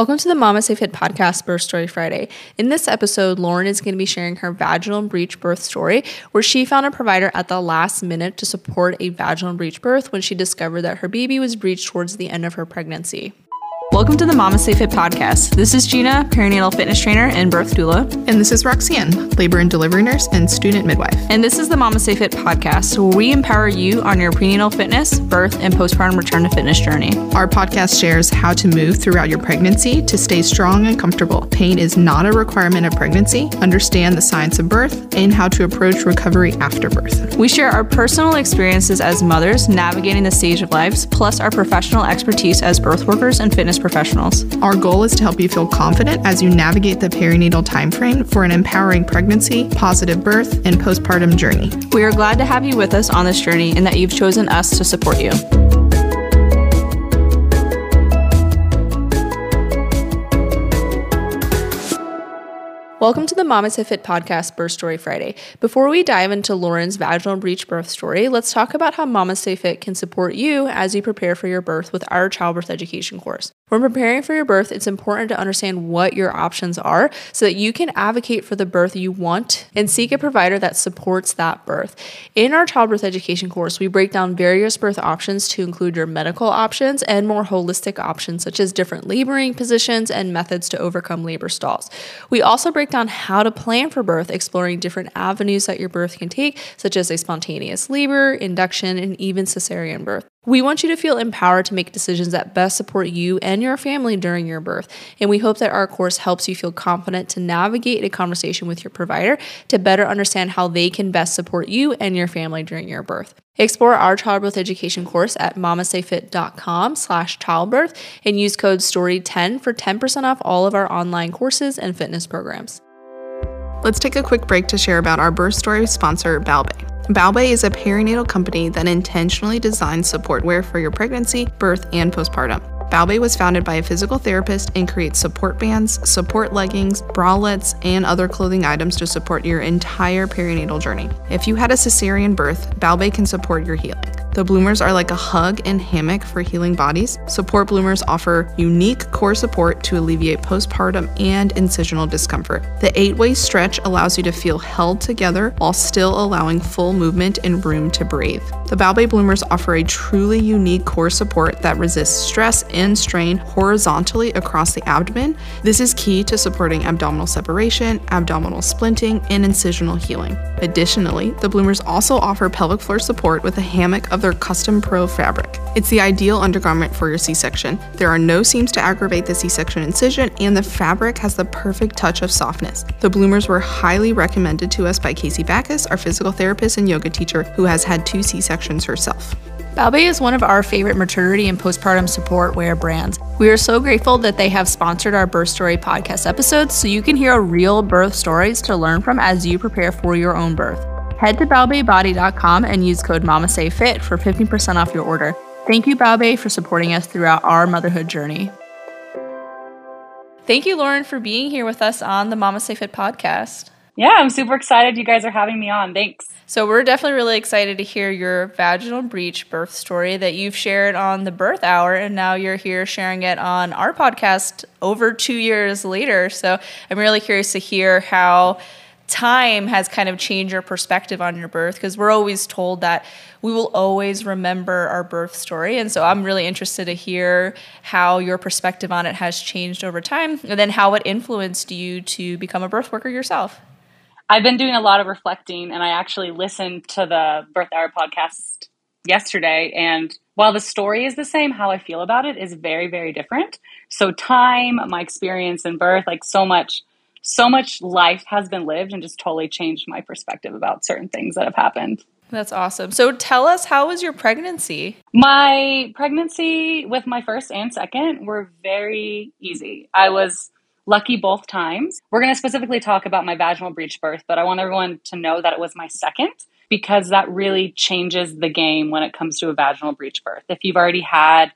Welcome to the Mama Stay Fit podcast, Birth Story Friday. In this episode, Lauren is going to be sharing her vaginal breech birth story, where she found a provider at the last minute to support a vaginal breech birth when she discovered that her baby was breached towards the end of her pregnancy. Welcome to the Mama Stay Fit podcast. This is Gina, perinatal fitness trainer and birth doula. And this is Roxanne, labor and delivery nurse and student midwife. And this is the Mama Stay Fit podcast, where we empower you on your prenatal fitness, birth, and postpartum return to fitness journey. Our podcast shares how to move throughout your pregnancy to stay strong and comfortable. Pain is not a requirement of pregnancy. Understand the science of birth and how to approach recovery after birth. We share our personal experiences as mothers navigating the stage of lives, plus our professional expertise as birth workers and fitness professionals. Our goal is to help you feel confident as you navigate the perinatal timeframe for an empowering pregnancy, positive birth, and postpartum journey. We are glad to have you with us on this journey and that you've chosen us to support you. Welcome to the Mama Stay Fit podcast, Birth Story Friday. Before we dive into Lauren's vaginal breech birth story, let's talk about how Mama Stay Fit can support you as you prepare for your birth with our childbirth education course. When preparing for your birth, it's important to understand what your options are so that you can advocate for the birth you want and seek a provider that supports that birth. In our childbirth education course, we break down various birth options to include your medical options and more holistic options, such as different laboring positions and methods to overcome labor stalls. We also break down how to plan for birth, exploring different avenues that your birth can take, such as a spontaneous labor, induction, and even cesarean birth. We want you to feel empowered to make decisions that best support you and your family during your birth. And we hope that our course helps you feel confident to navigate a conversation with your provider to better understand how they can best support you and your family during your birth. Explore our childbirth education course at mamastayfit.com slash childbirth and use code STORY10 for 10% off all of our online courses and fitness programs. Let's take a quick break to share about our birth story sponsor, Balbay. Balbay is a perinatal company that intentionally designs support wear for your pregnancy, birth, and postpartum. Balbay was founded by a physical therapist and creates support bands, support leggings, bralettes, and other clothing items to support your entire perinatal journey. If you had a cesarean birth, Balbay can support your healing. The bloomers are like a hug and hammock for healing bodies. Support bloomers offer unique core support to alleviate postpartum and incisional discomfort. The eight way stretch allows you to feel held together while still allowing full movement and room to breathe. The Balbay bloomers offer a truly unique core support that resists stress and strain horizontally across the abdomen. This is key to supporting abdominal separation, abdominal splinting, and incisional healing. Additionally, the bloomers also offer pelvic floor support with a hammock of their custom pro fabric. It's the ideal undergarment for your C section. There are no seams to aggravate the C section incision, and the fabric has the perfect touch of softness. The bloomers were highly recommended to us by Casey Backus, our physical therapist and yoga teacher, who has had two C sections herself. Balbay is one of our favorite maternity and postpartum support wear brands. We are so grateful that they have sponsored our birth story podcast episodes so you can hear real birth stories to learn from as you prepare for your own birth. Head to balbaybody.com and use code MAMASTAYFIT for 15% off your order. Thank you, Balbay, for supporting us throughout our motherhood journey. Thank you, Lauren, for being here with us on the Mama Stay Fit podcast. Yeah, I'm super excited you guys are having me on. Thanks. So, we're definitely really excited to hear your vaginal breech birth story that you've shared on the birth hour, and now you're here sharing it on our podcast over two years later. So, I'm really curious to hear how time has kind of changed your perspective on your birth because we're always told that we will always remember our birth story. And so I'm really interested to hear how your perspective on it has changed over time and then how it influenced you to become a birth worker yourself. I've been doing a lot of reflecting and I actually listened to the Birth Hour podcast yesterday. And while the story is the same, how I feel about it is very, very different. So, time, my experience in birth, like so much so much life has been lived and just totally changed my perspective about certain things that have happened. That's awesome. So tell us, how was your pregnancy? My pregnancy with my first and second were very easy. I was lucky both times. We're going to specifically talk about my vaginal breech birth, but I want everyone to know that it was my second because that really changes the game when it comes to a vaginal breech birth. If you've already had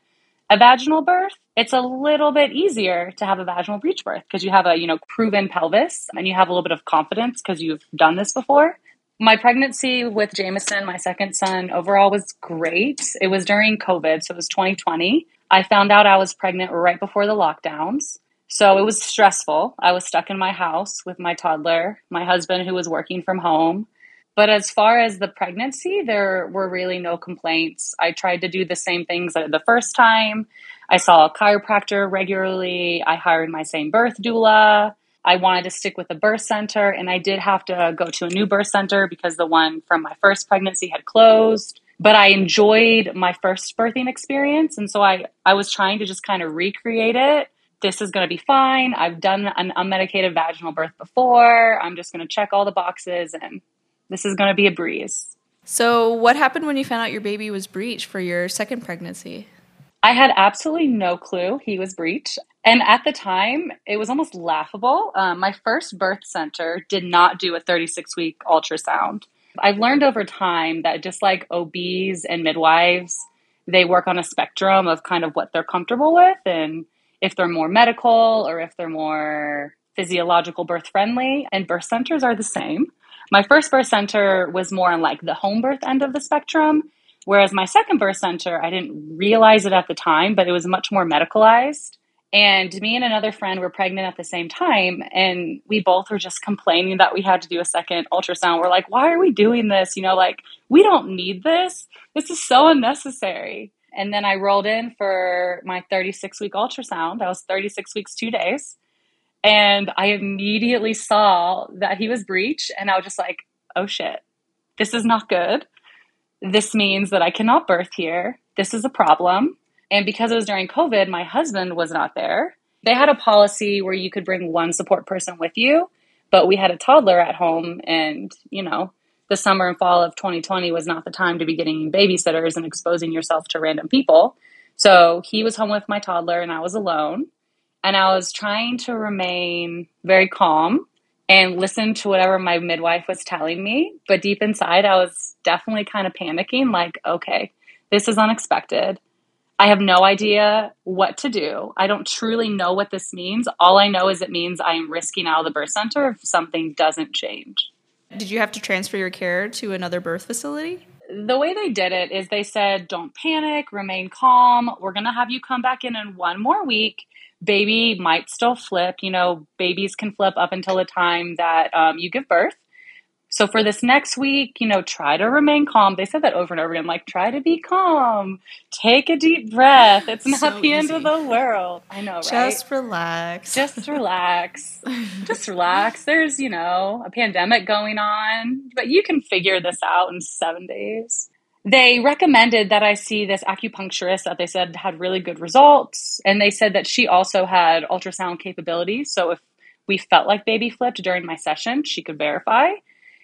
a vaginal birth, it's a little bit easier to have a vaginal breech birth because you have a, you know, proven pelvis and you have a little bit of confidence because you've done this before. My pregnancy with Jameson, my second son, overall was great. It was during COVID, so it was 2020. I found out I was pregnant right before the lockdowns. So it was stressful. I was stuck in my house with my toddler, my husband who was working from home. But as far as the pregnancy, there were really no complaints. I tried to do the same things the first time. I saw a chiropractor regularly. I hired my same birth doula. I wanted to stick with the birth center, and I did have to go to a new birth center because the one from my first pregnancy had closed. But I enjoyed my first birthing experience, and so I, I was trying to just kind of recreate it. This is going to be fine. I've done an unmedicated vaginal birth before. I'm just going to check all the boxes, and this is going to be a breeze. So, what happened when you found out your baby was breech for your second pregnancy? I had absolutely no clue he was breech. And at the time, it was almost laughable. Um, my first birth center did not do a 36 week ultrasound. I've learned over time that just like OBs and midwives, they work on a spectrum of kind of what they're comfortable with and if they're more medical or if they're more physiological birth friendly. And birth centers are the same. My first birth center was more on like the home birth end of the spectrum, whereas my second birth center, I didn't realize it at the time, but it was much more medicalized. And me and another friend were pregnant at the same time, and we both were just complaining that we had to do a second ultrasound. We're like, why are we doing this? You know, like, we don't need this. This is so unnecessary. And then I rolled in for my 36 week ultrasound. I was 36 weeks, two days. And I immediately saw that he was breached, and I was just like, oh shit, this is not good. This means that I cannot birth here. This is a problem. And because it was during COVID, my husband was not there. They had a policy where you could bring one support person with you, but we had a toddler at home, and you know, the summer and fall of 2020 was not the time to be getting babysitters and exposing yourself to random people. So he was home with my toddler, and I was alone and I was trying to remain very calm and listen to whatever my midwife was telling me. But deep inside, I was definitely kind of panicking like, okay, this is unexpected. I have no idea what to do. I don't truly know what this means. All I know is it means I am risking out of the birth center if something doesn't change. Did you have to transfer your care to another birth facility? The way they did it is they said, don't panic, remain calm. We're going to have you come back in in one more week baby might still flip. You know, babies can flip up until the time that um, you give birth. So for this next week, you know, try to remain calm. They said that over and over again, like try to be calm, take a deep breath. It's not so the easy. end of the world. I know, right? Just relax. Just relax. Just relax. There's, you know, a pandemic going on, but you can figure this out in seven days they recommended that I see this acupuncturist that they said had really good results. And they said that she also had ultrasound capabilities. So if we felt like baby flipped during my session, she could verify.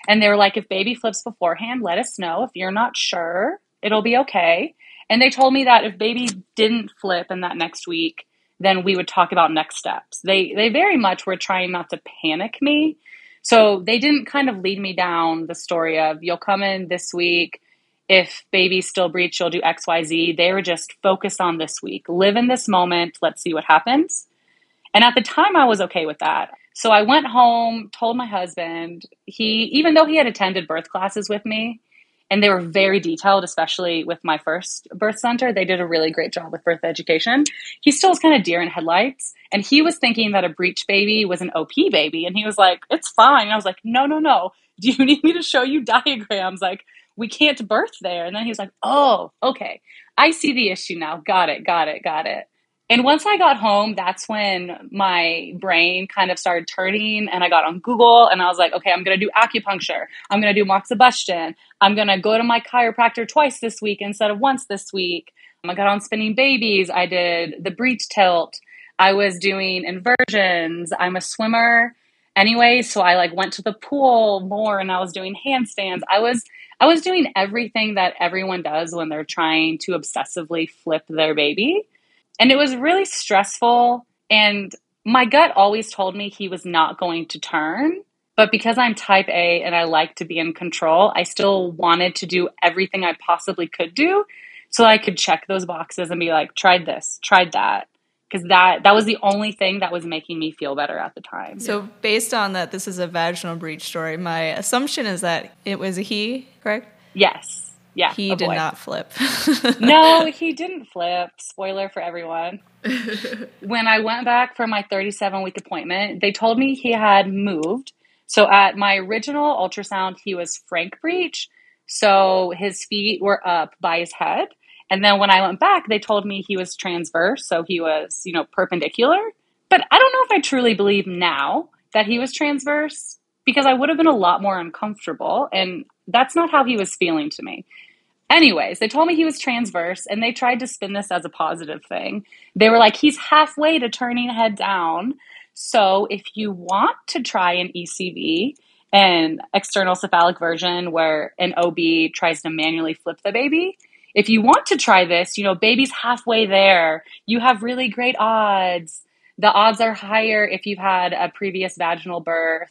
And they were like, if baby flips beforehand, let us know. If you're not sure, it'll be okay. And they told me that if baby didn't flip in that next week, then we would talk about next steps. They they very much were trying not to panic me. So they didn't kind of lead me down the story of you'll come in this week, if baby still breech, you'll do XYZ. They were just focused on this week. Live in this moment. Let's see what happens. And at the time, I was okay with that. So I went home, told my husband. He, even though he had attended birth classes with me, and they were very detailed, especially with my first birth center, they did a really great job with birth education. He still was kind of deer in headlights. And he was thinking that a breech baby was an OP baby. And he was like, it's fine. And I was like, no, no, no. Do you need me to show you diagrams? Like, we can't birth there. And then he was like, oh, okay. I see the issue now. Got it, got it, got it. And once I got home, that's when my brain kind of started turning and I got on Google and I was like, okay, I'm going to do acupuncture. I'm going to do moxibustion. I'm going to go to my chiropractor twice this week instead of once this week. I got on spinning babies. I did the breech tilt. I was doing inversions. I'm a swimmer anyway, so I like went to the pool more and I was doing handstands. I was I was doing everything that everyone does when they're trying to obsessively flip their baby. And it was really stressful. And my gut always told me he was not going to turn. But because I'm type A and I like to be in control, I still wanted to do everything I possibly could do so I could check those boxes and be like, tried this, tried that because that that was the only thing that was making me feel better at the time. So based on that, this is a vaginal breech story. My assumption is that it was a he, correct? Yes. Yeah. He did boy. not flip. no, he didn't flip. Spoiler for everyone. when I went back for my 37 week appointment, they told me he had moved. So at my original ultrasound, he was frank breech. So his feet were up by his head. And then when I went back, they told me he was transverse. So he was, you know, perpendicular. But I don't know if I truly believe now that he was transverse because I would have been a lot more uncomfortable. And that's not how he was feeling to me. Anyways, they told me he was transverse and they tried to spin this as a positive thing. They were like, he's halfway to turning head down. So if you want to try an ECV, an external cephalic version where an OB tries to manually flip the baby, if you want to try this, you know, baby's halfway there. You have really great odds. The odds are higher if you've had a previous vaginal birth.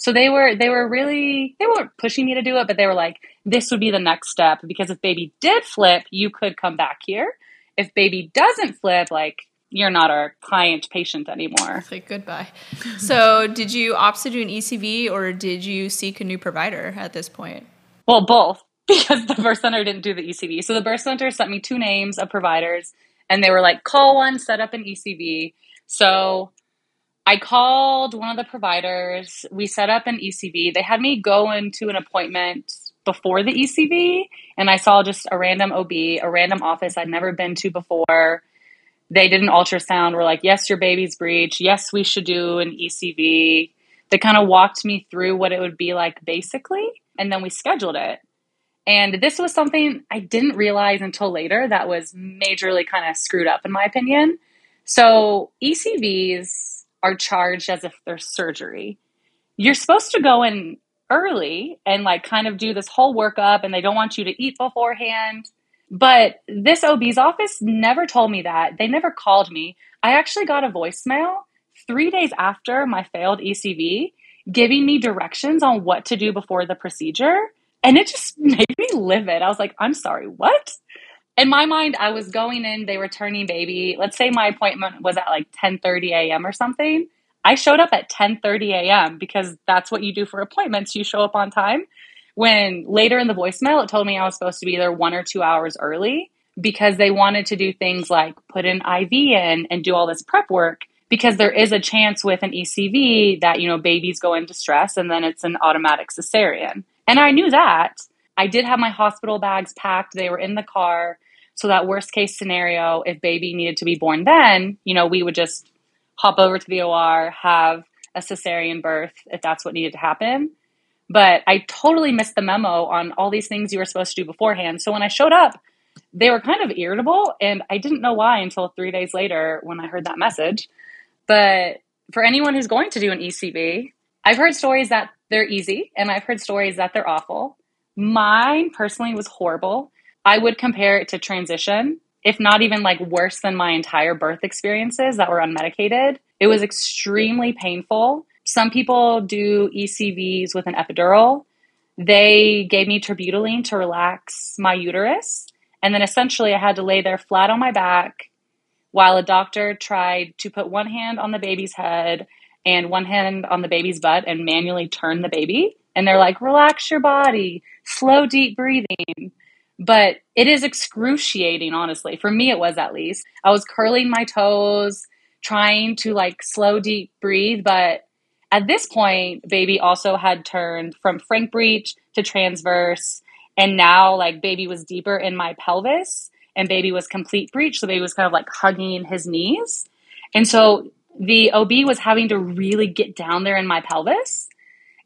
So they were they were really they weren't pushing me to do it, but they were like, this would be the next step because if baby did flip, you could come back here. If baby doesn't flip, like you're not our client patient anymore. Like goodbye. so did you opt to do an ECV or did you seek a new provider at this point? Well, both because the birth center didn't do the ECV. So the birth center sent me two names of providers and they were like, call one, set up an ECV. So I called one of the providers. We set up an ECV. They had me go into an appointment before the ECV, and I saw just a random OB, a random office I'd never been to before. They did an ultrasound. We're like, yes, your baby's breech. Yes, we should do an ECV. They kind of walked me through what it would be like basically, and then we scheduled it. And this was something I didn't realize until later that was majorly kind of screwed up, in my opinion. So, ECVs are charged as if they're surgery. You're supposed to go in early and like kind of do this whole workup and they don't want you to eat beforehand. But this OB's office never told me that. They never called me. I actually got a voicemail three days after my failed ECV giving me directions on what to do before the procedure. And it just made me livid. I was like, I'm sorry, what? In my mind, I was going in, they were turning baby. Let's say my appointment was at like 10 30 a.m. or something. I showed up at 10 30 a.m. because that's what you do for appointments. You show up on time. When later in the voicemail, it told me I was supposed to be there one or two hours early because they wanted to do things like put an IV in and do all this prep work because there is a chance with an ECV that, you know, babies go into stress and then it's an automatic cesarean. And I knew that. I did have my hospital bags packed. They were in the car. So that worst case scenario, if baby needed to be born then, you know, we would just hop over to the OR, have a cesarean birth if that's what needed to happen. But I totally missed the memo on all these things you were supposed to do beforehand. So when I showed up, they were kind of irritable, and I didn't know why until three days later when I heard that message. But for anyone who's going to do an ECV, I've heard stories that they're easy, and I've heard stories that they're awful. Mine personally was horrible. I would compare it to transition, if not even like worse than my entire birth experiences that were unmedicated. It was extremely painful. Some people do ECVs with an epidural. They gave me terbutaline to relax my uterus. And then essentially, I had to lay there flat on my back while a doctor tried to put one hand on the baby's head and one hand on the baby's butt and manually turn the baby. And they're like, relax your body, slow, deep breathing but it is excruciating, honestly. For me, it was at least. I was curling my toes, trying to like slow, deep breathe. But at this point, baby also had turned from frank breech to transverse. And now, like, baby was deeper in my pelvis and baby was complete breech. So, baby was kind of like hugging his knees. And so, the OB was having to really get down there in my pelvis.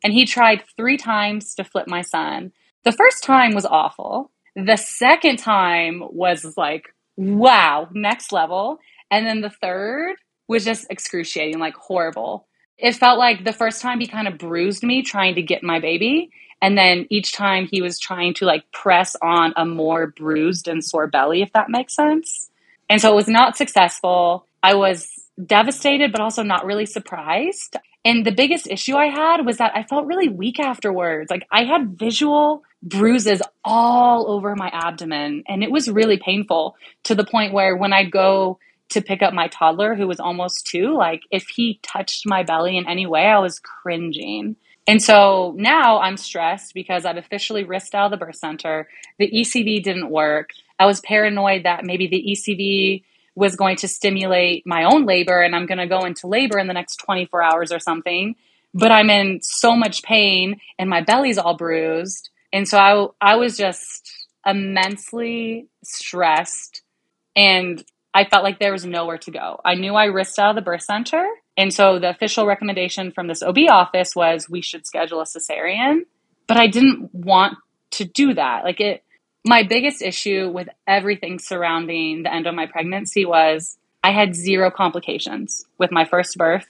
And he tried three times to flip my son. The first time was awful. The second time was like, wow, next level. And then the third was just excruciating, like horrible. It felt like the first time he kind of bruised me trying to get my baby. And then each time he was trying to like press on a more bruised and sore belly, if that makes sense. And so it was not successful. I was devastated, but also not really surprised. And the biggest issue I had was that I felt really weak afterwards. Like I had visual bruises all over my abdomen, and it was really painful to the point where when I'd go to pick up my toddler who was almost two, like if he touched my belly in any way, I was cringing. And so now I'm stressed because I've officially risked out of the birth center. The ECV didn't work. I was paranoid that maybe the ECV was going to stimulate my own labor and I'm going to go into labor in the next 24 hours or something. But I'm in so much pain and my belly's all bruised. And so I, I was just immensely stressed and I felt like there was nowhere to go. I knew I risked out of the birth center. And so the official recommendation from this OB office was we should schedule a cesarean. But I didn't want to do that. Like it, my biggest issue with everything surrounding the end of my pregnancy was I had zero complications with my first birth,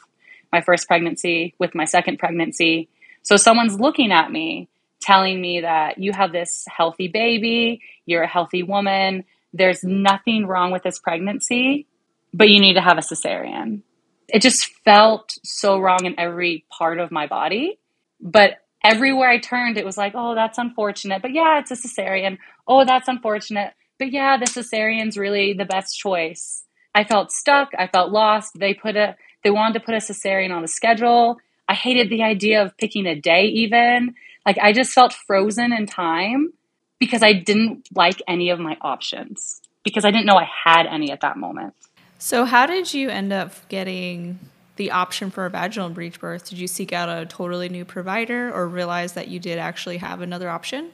my first pregnancy, with my second pregnancy. So someone's looking at me telling me that you have this healthy baby, you're a healthy woman, there's nothing wrong with this pregnancy, but you need to have a cesarean. It just felt so wrong in every part of my body. But everywhere I turned, it was like, oh, that's unfortunate. But yeah, it's a cesarean. Oh, that's unfortunate. But yeah, the cesarean's really the best choice. I felt stuck. I felt lost. They put a they wanted to put a cesarean on the schedule. I hated the idea of picking a day even. Like I just felt frozen in time because I didn't like any of my options because I didn't know I had any at that moment. So how did you end up getting the option for a vaginal breech birth? Did you seek out a totally new provider or realize that you did actually have another option?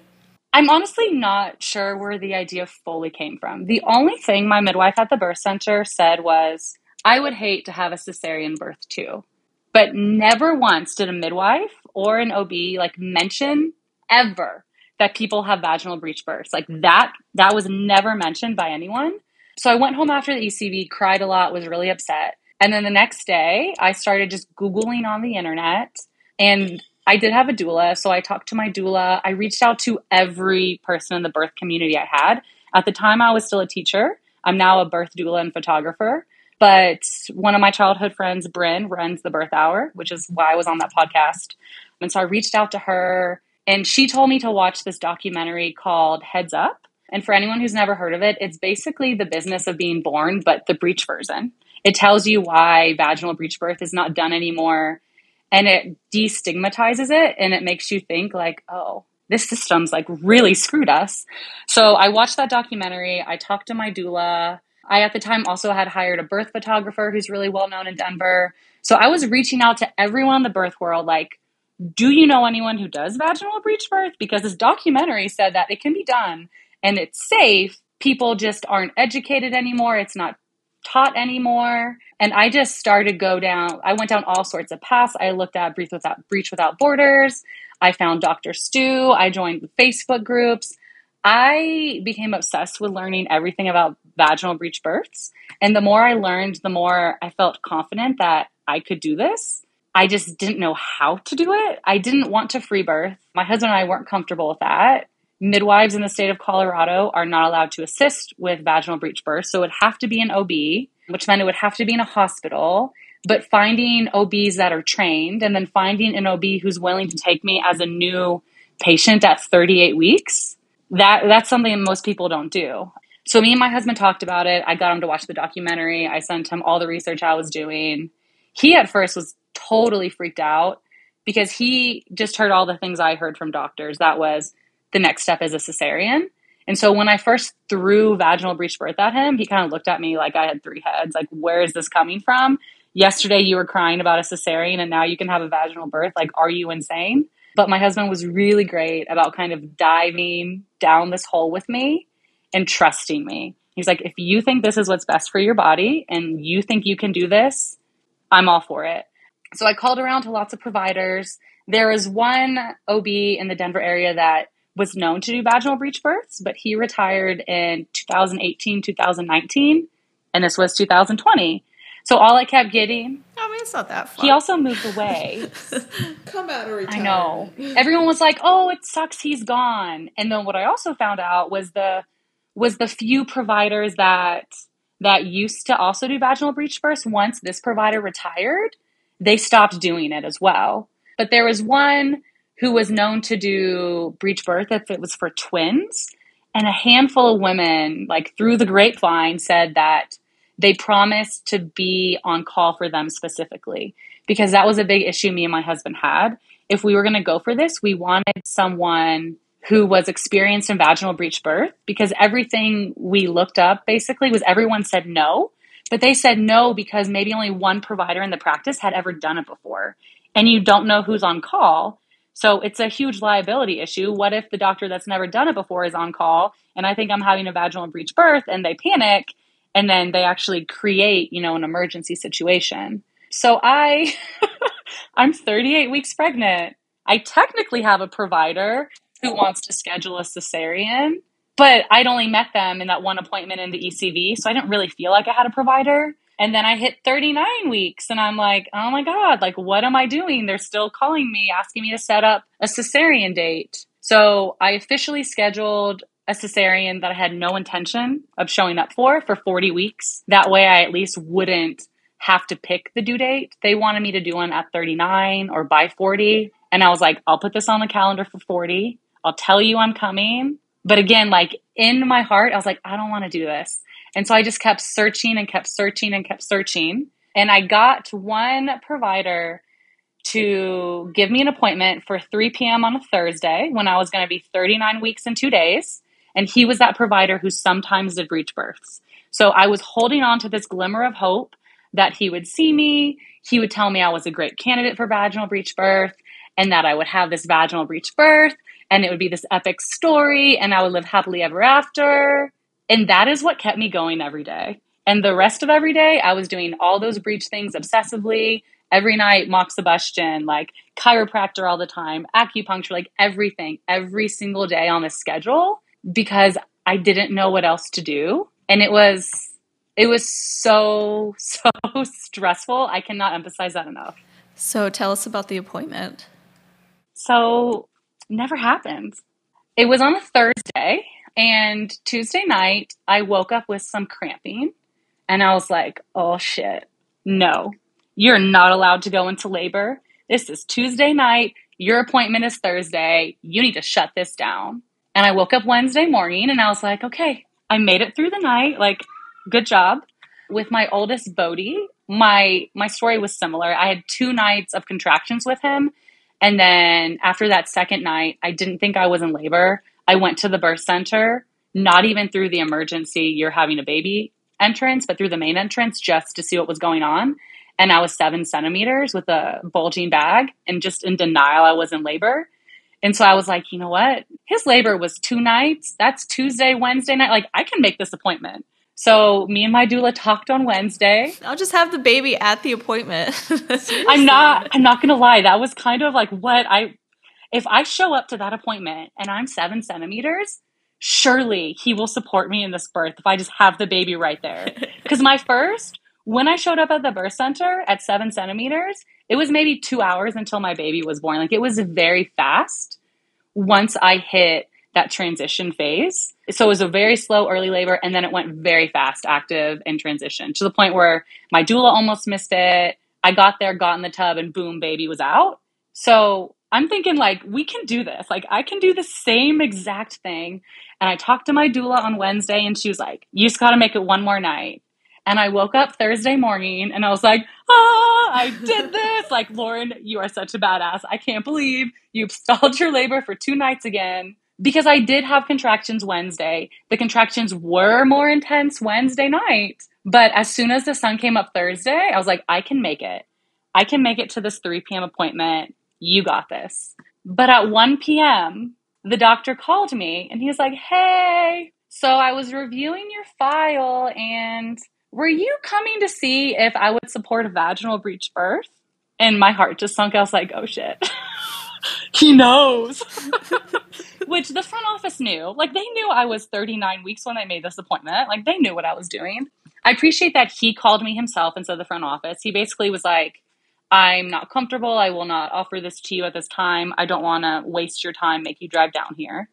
I'm honestly not sure where the idea fully came from. The only thing my midwife at the birth center said was, I would hate to have a cesarean birth too. But never once did a midwife or an OB like mention ever that people have vaginal breech births. Like that that was never mentioned by anyone. So I went home after the ECV, cried a lot, was really upset. And then the next day, I started just Googling on the internet. And I did have a doula. So I talked to my doula. I reached out to every person in the birth community I had. At the time, I was still a teacher. I'm now a birth doula and photographer. But one of my childhood friends, Bryn, runs the birth hour, which is why I was on that podcast. And so I reached out to her, and she told me to watch this documentary called Heads Up. And for anyone who's never heard of it, it's basically the business of being born, but the breech version. It tells you why vaginal breech birth is not done anymore and it destigmatizes it and it makes you think like, oh, this system's like really screwed us. So I watched that documentary. I talked to my doula. I at the time also had hired a birth photographer who's really well known in Denver. So I was reaching out to everyone in the birth world like, do you know anyone who does vaginal breech birth? Because this documentary said that it can be done and it's safe. People just aren't educated anymore. It's not taught anymore. And I just started go down. I went down all sorts of paths. I looked at Breech Without Breech Without Borders. I found Dr. Stu. I joined Facebook groups. I became obsessed with learning everything about vaginal breech births. And the more I learned, the more I felt confident that I could do this. I just didn't know how to do it. I didn't want to free birth. My husband and I weren't comfortable with that midwives in the state of Colorado are not allowed to assist with vaginal breech birth. So it would have to be an OB, which meant it would have to be in a hospital. But finding OBs that are trained and then finding an OB who's willing to take me as a new patient at 38 weeks, that that's something most people don't do. So me and my husband talked about it. I got him to watch the documentary. I sent him all the research I was doing. He at first was totally freaked out because he just heard all the things I heard from doctors. That was the next step is a cesarean. And so when I first threw vaginal breech birth at him, he kind of looked at me like I had three heads. Like, where is this coming from? Yesterday you were crying about a cesarean and now you can have a vaginal birth. Like, are you insane? But my husband was really great about kind of diving down this hole with me and trusting me. He's like, if you think this is what's best for your body and you think you can do this, I'm all for it. So I called around to lots of providers. There is one OB in the Denver area that was known to do vaginal breech births, but he retired in 2018, 2019, and this was 2020. So all I kept getting. I mean, it's not that far. He also moved away. Come out of retirement. I know. Everyone was like, "Oh, it sucks. He's gone." And then what I also found out was the was the few providers that that used to also do vaginal breech births. Once this provider retired, they stopped doing it as well. But there was one who was known to do breech birth if it was for twins. And a handful of women, like through the grapevine, said that they promised to be on call for them specifically because that was a big issue me and my husband had. If we were going to go for this, we wanted someone who was experienced in vaginal breech birth because everything we looked up basically was everyone said no. But they said no because maybe only one provider in the practice had ever done it before. And you don't know who's on call. So it's a huge liability issue. What if the doctor that's never done it before is on call and I think I'm having a vaginal breech birth and they panic and then they actually create, you know, an emergency situation. So I I'm 38 weeks pregnant. I technically have a provider who wants to schedule a cesarean, but I'd only met them in that one appointment in the ECV, so I didn't really feel like I had a provider. And then I hit 39 weeks and I'm like, oh my God, like, what am I doing? They're still calling me, asking me to set up a cesarean date. So I officially scheduled a cesarean that I had no intention of showing up for for 40 weeks. That way I at least wouldn't have to pick the due date. They wanted me to do one at 39 or by 40. And I was like, I'll put this on the calendar for 40. I'll tell you I'm coming. But again, like in my heart, I was like, I don't want to do this. And so I just kept searching and kept searching and kept searching. And I got one provider to give me an appointment for 3 p.m. on a Thursday when I was going to be 39 weeks and two days. And he was that provider who sometimes did breech births. So I was holding on to this glimmer of hope that he would see me. He would tell me I was a great candidate for vaginal breech birth and that I would have this vaginal breech birth and it would be this epic story and I would live happily ever after. And that is what kept me going every day. And the rest of every day, I was doing all those breech things obsessively. Every night, moxibustion, like chiropractor all the time, acupuncture, like everything, every single day on the schedule because I didn't know what else to do. And it was, it was so, so stressful. I cannot emphasize that enough. So tell us about the appointment. So, never happened. It was on a Thursday and Tuesday night, I woke up with some cramping and I was like, oh shit, no, you're not allowed to go into labor. This is Tuesday night. Your appointment is Thursday. You need to shut this down. And I woke up Wednesday morning and I was like, okay, I made it through the night. Like, good job. With my oldest Bodhi, my my story was similar. I had two nights of contractions with him. And then after that second night, I didn't think I was in labor. I went to the birth center, not even through the emergency, you're having a baby entrance, but through the main entrance just to see what was going on. And I was seven centimeters with a bulging bag and just in denial I was in labor. And so I was like, you know what? His labor was two nights. That's Tuesday, Wednesday night. Like, I can make this appointment. So me and my doula talked on Wednesday. I'll just have the baby at the appointment. I'm not I'm not gonna lie. That was kind of like what I if I show up to that appointment and I'm seven centimeters, surely he will support me in this birth if I just have the baby right there. Because my first, when I showed up at the birth center at seven centimeters, it was maybe two hours until my baby was born. Like it was very fast once I hit that transition phase. So it was a very slow early labor and then it went very fast, active and transition to the point where my doula almost missed it. I got there, got in the tub, and boom, baby was out. So I'm thinking like we can do this. Like I can do the same exact thing. And I talked to my doula on Wednesday and she was like, "You just got to make it one more night." And I woke up Thursday morning and I was like, "Ah, I did this." like, "Lauren, you are such a badass. I can't believe you've stalled your labor for two nights again." Because I did have contractions Wednesday. The contractions were more intense Wednesday night. But as soon as the sun came up Thursday, I was like, I can make it. I can make it to this 3 p.m. appointment you got this. But at 1 p.m., the doctor called me and he was like, hey, so I was reviewing your file and were you coming to see if I would support a vaginal breech birth? And my heart just sunk. I was like, oh shit. he knows. Which the front office knew. Like they knew I was 39 weeks when I made this appointment. Like they knew what I was doing. I appreciate that he called me himself instead of the front office. He basically was like, I'm not comfortable. I will not offer this to you at this time. I don't want to waste your time, make you drive down here.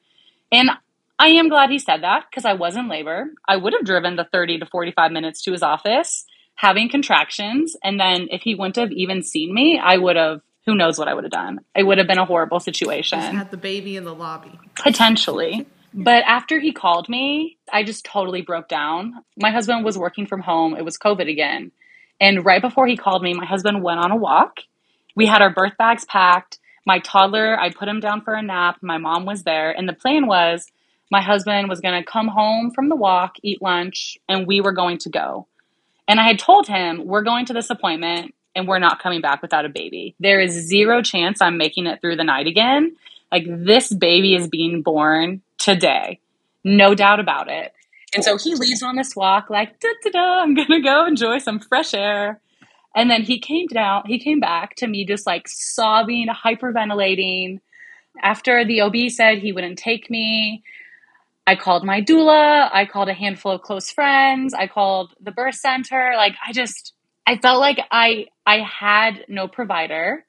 And I am glad he said that because I was in labor. I would have driven the 30 to 45 minutes to his office having contractions. And then if he wouldn't have even seen me, I would have, who knows what I would have done. It would have been a horrible situation. Just had the baby in the lobby. Potentially. but after he called me, I just totally broke down. My husband was working from home. It was COVID again. And right before he called me, my husband went on a walk. We had our birth bags packed. My toddler, I put him down for a nap. My mom was there. And the plan was my husband was going to come home from the walk, eat lunch, and we were going to go. And I had told him, we're going to this appointment and we're not coming back without a baby. There is zero chance I'm making it through the night again. Like this baby is being born today. No doubt about it. And so he leaves on this walk, like, da da da, I'm gonna go enjoy some fresh air. And then he came down, he came back to me just like sobbing, hyperventilating. After the OB said he wouldn't take me, I called my doula, I called a handful of close friends, I called the birth center. Like I just I felt like I I had no provider.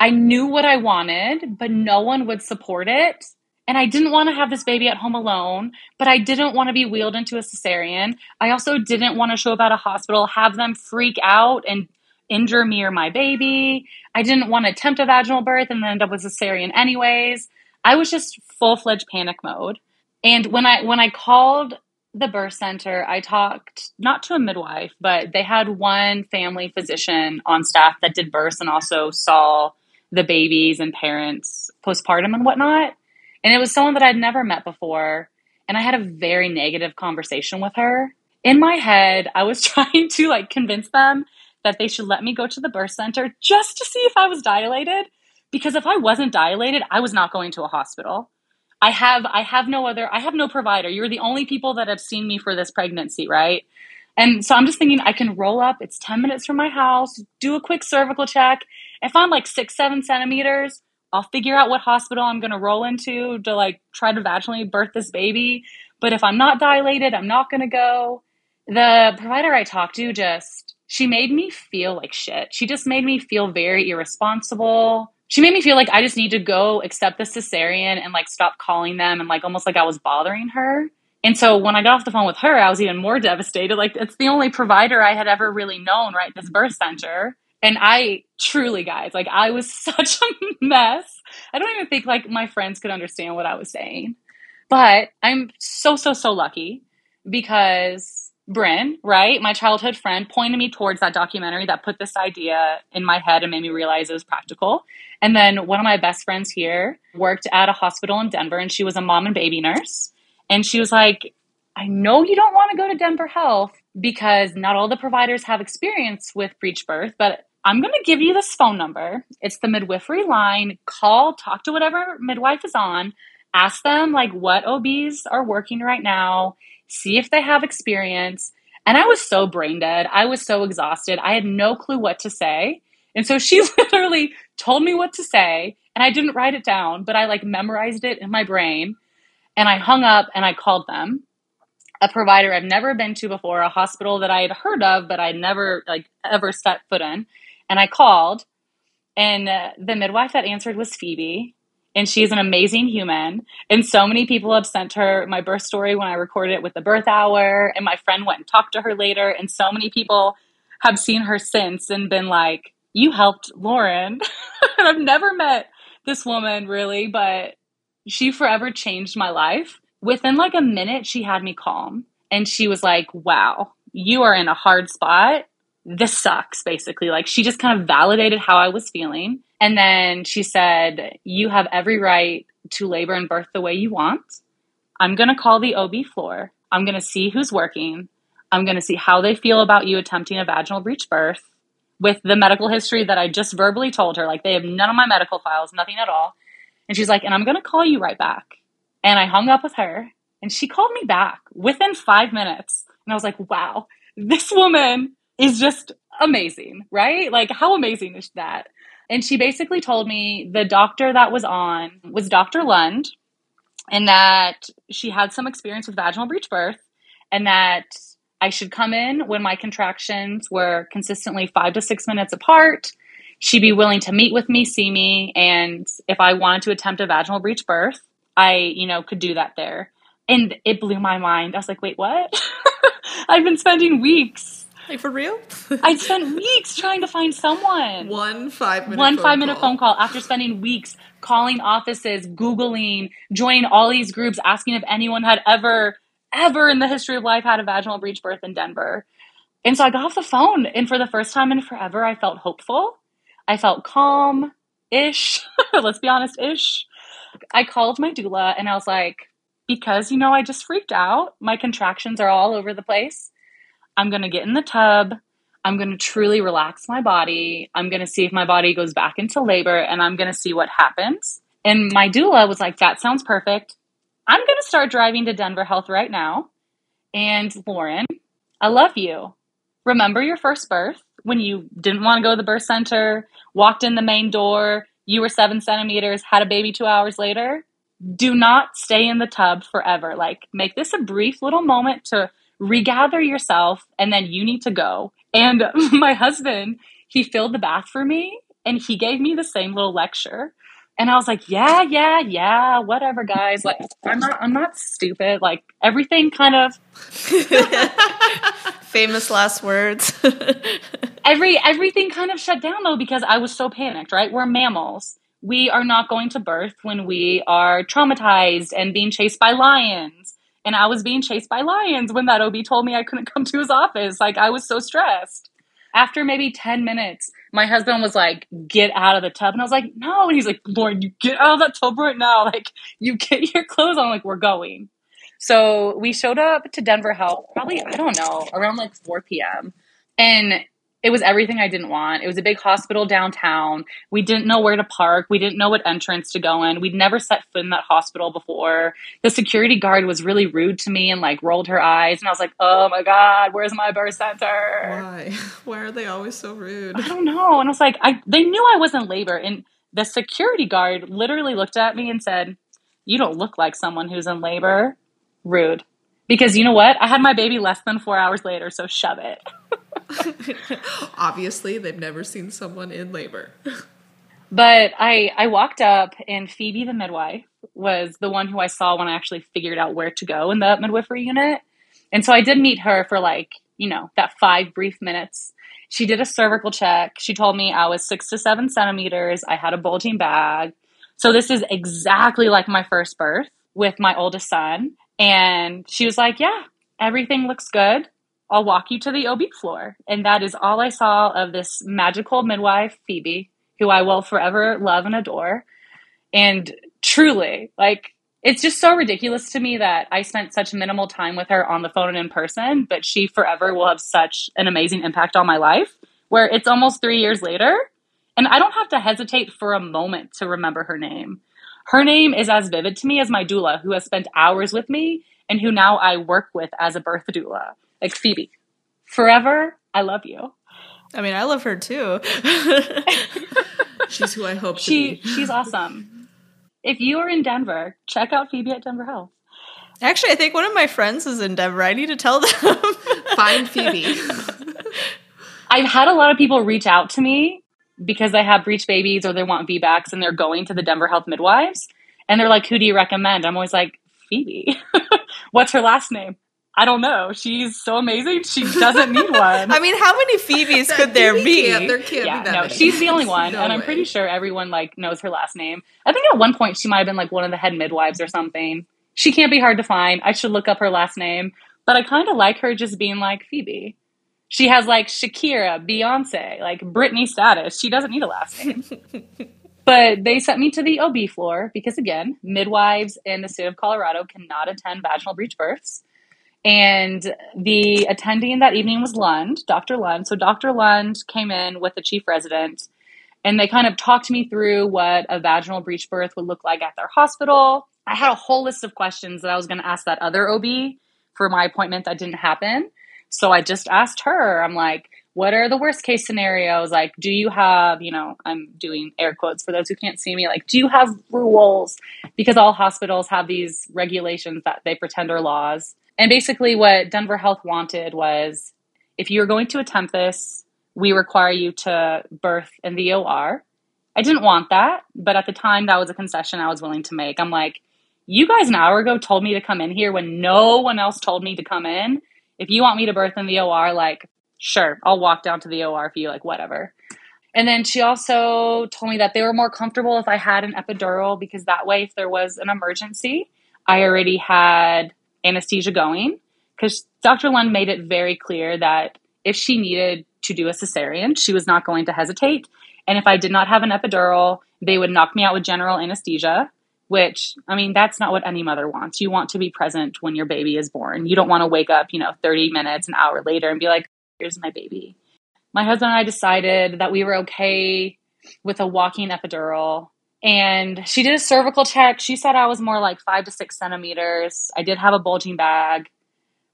I knew what I wanted, but no one would support it. And I didn't want to have this baby at home alone, but I didn't want to be wheeled into a cesarean. I also didn't want to show up at a hospital, have them freak out and injure me or my baby. I didn't want to attempt a vaginal birth and then end up with cesarean anyways. I was just full fledged panic mode. And when I when I called the birth center, I talked not to a midwife, but they had one family physician on staff that did births and also saw the babies and parents postpartum and whatnot. And it was someone that I'd never met before. And I had a very negative conversation with her. In my head, I was trying to like convince them that they should let me go to the birth center just to see if I was dilated. Because if I wasn't dilated, I was not going to a hospital. I have I have no other I have no provider. You're the only people that have seen me for this pregnancy, right? And so I'm just thinking I can roll up. It's 10 minutes from my house, do a quick cervical check. If I'm like six, seven centimeters, I'll figure out what hospital I'm going to roll into to like try to vaginally birth this baby. But if I'm not dilated, I'm not going to go. The provider I talked to just, she made me feel like shit. She just made me feel very irresponsible she made me feel like I just need to go accept the cesarean and like stop calling them and like almost like I was bothering her. And so when I got off the phone with her, I was even more devastated. Like it's the only provider I had ever really known, right? This birth center. And I truly, guys, like I was such a mess. I don't even think like my friends could understand what I was saying. But I'm so, so, so lucky because Bryn, right, my childhood friend, pointed me towards that documentary that put this idea in my head and made me realize it was practical. And then one of my best friends here worked at a hospital in Denver and she was a mom and baby nurse. And she was like, I know you don't want to go to Denver Health because not all the providers have experience with breech birth, but I'm going to give you this phone number. It's the midwifery line. Call, talk to whatever midwife is on, ask them like what OBs are working right now see if they have experience. And I was so brain dead. I was so exhausted. I had no clue what to say. And so she literally told me what to say, and I didn't write it down, but I like memorized it in my brain. And I hung up and I called them. A provider I've never been to before, a hospital that I had heard of, but I'd never like ever stepped foot in. And I called, and uh, the midwife that answered was Phoebe and she's an amazing human. And so many people have sent her my birth story when I recorded it with the birth hour. And my friend went and talked to her later. And so many people have seen her since and been like, You helped Lauren. and I've never met this woman really, but she forever changed my life. Within like a minute, she had me calm. And she was like, Wow, you are in a hard spot. This sucks, basically. Like she just kind of validated how I was feeling and then she said, You have every right to labor and birth the way you want. I'm going to call the OB floor. I'm going to see who's working. I'm going to see how they feel about you attempting a vaginal breech birth with the medical history that I just verbally told her. Like, they have none of my medical files, nothing at all. And she's like, And I'm going to call you right back. And I hung up with her and she called me back within five minutes. And I was like, Wow, this woman is just amazing, right? Like, how amazing is that? And she basically told me the doctor that was on was Dr. Lund and that she had some experience with vaginal breech birth and that I should come in when my contractions were consistently five to six minutes apart. She'd be willing to meet with me, see me, and if I wanted to attempt a vaginal breech birth, I, you know, could do that there. And it blew my mind. I was like, wait, what? I've been spending weeks like for real? I spent weeks trying to find someone. One five minute one phone five minute call. phone call after spending weeks calling offices, googling, joining all these groups, asking if anyone had ever, ever in the history of life had a vaginal breech birth in Denver. And so I got off the phone, and for the first time in forever, I felt hopeful. I felt calm ish. Let's be honest, ish. I called my doula and I was like, because, you know, I just freaked out. My contractions are all over the place. I'm going to get in the tub. I'm going to truly relax my body. I'm going to see if my body goes back into labor and I'm going to see what happens. And my doula was like, That sounds perfect. I'm going to start driving to Denver Health right now. And Lauren, I love you. Remember your first birth when you didn't want to go to the birth center, walked in the main door, you were seven centimeters, had a baby two hours later? Do not stay in the tub forever. Like, make this a brief little moment to regather yourself, and then you need to go. And my husband, he filled the bath for me and he gave me the same little lecture. And I was like, yeah, yeah, yeah, whatever, guys. Like, I'm not, I'm not stupid. Like, everything kind of famous last words. every everything kind of shut down though because I was so panicked. Right, we're mammals. We are not going to birth when we are traumatized and being chased by lions. And I was being chased by lions when that OB told me I couldn't come to his office. Like, I was so stressed. After maybe 10 minutes, my husband was like, get out of the tub. And I was like, no. And he's like, Lauren, you get out of that tub right now. Like, you get your clothes on. Like, we're going. So we showed up to Denver Health probably, I don't know, around like 4 p.m. And it was everything I didn't want. It was a big hospital downtown. We didn't know where to park. We didn't know what entrance to go in. We'd never set foot in that hospital before. The security guard was really rude to me and like rolled her eyes. And I was like, oh my God, where's my birth center? Why? Why are they always so rude? I don't know. And I was like, I, they knew I was in labor. And the security guard literally looked at me and said, you don't look like someone who's in labor. Rude. Because you know what? I had my baby less than four hours later, so shove it. Obviously, they've never seen someone in labor. But I I walked up and Phoebe the midwife was the one who I saw when I actually figured out where to go in the midwifery unit. And so I did meet her for like, you know, that five brief minutes. She did a cervical check. She told me I was six to seven centimeters. I had a bulging bag. So this is exactly like my first birth with my oldest son. And she was like, Yeah, everything looks good. I'll walk you to the OB floor. And that is all I saw of this magical midwife, Phoebe, who I will forever love and adore. And truly, like, it's just so ridiculous to me that I spent such minimal time with her on the phone and in person, but she forever will have such an amazing impact on my life where it's almost three years later. And I don't have to hesitate for a moment to remember her name. Her name is as vivid to me as my doula, who has spent hours with me and who now I work with as a birth doula. Like Phoebe, forever, I love you. I mean, I love her too. she's who I hope she. She's awesome. If you are in Denver, check out Phoebe at Denver Health. Actually, I think one of my friends is in Denver. I need to tell them. Find Phoebe. I've had a lot of people reach out to me because they have breech babies or they want VBACs and they're going to the Denver Health midwives. And they're like, who do you recommend? I'm always like, Phoebe. What's her last name? I don't know. She's so amazing. She doesn't need one. I mean, how many Phoebes could there be? Can't, there can't yeah, be that no, many. she's the only one, No and I'm way. pretty sure everyone like knows her last name. I think at one point she might have been like one of the head midwives or something. She can't be hard to find. I should look up her last name, but I kind of like her just being like Phoebe. She has like Shakira, Beyonce, like Britney status. She doesn't need a last name. but they sent me to the OB floor because again, midwives in the state of Colorado cannot attend vaginal breech births. And the attending that evening was Lund, Dr. Lund. So Dr. Lund came in with the chief resident and they kind of talked me through what a vaginal breech birth would look like at their hospital. I had a whole list of questions that I was going to ask that other OB for my appointment that didn't happen. So I just asked her, I'm like, what are the worst case scenarios? Like, do you have, you know, I'm doing air quotes for those who can't see me, like, do you have rules? Because all hospitals have these regulations that they pretend are laws. And basically, what Denver Health wanted was if you're going to attempt this, we require you to birth in the OR. I didn't want that, but at the time, that was a concession I was willing to make. I'm like, you guys an hour ago told me to come in here when no one else told me to come in. If you want me to birth in the OR, like, sure, I'll walk down to the OR for you, like, whatever. And then she also told me that they were more comfortable if I had an epidural because that way, if there was an emergency, I already had anesthesia going. Because Dr. Lund made it very clear that if she needed to do a cesarean, she was not going to hesitate. And if I did not have an epidural, they would knock me out with general anesthesia. Which I mean, that's not what any mother wants. You want to be present when your baby is born. You don't want to wake up, you know, 30 minutes, an hour later and be like, here's my baby. My husband and I decided that we were okay with a walking epidural. And she did a cervical check. She said I was more like five to six centimeters. I did have a bulging bag.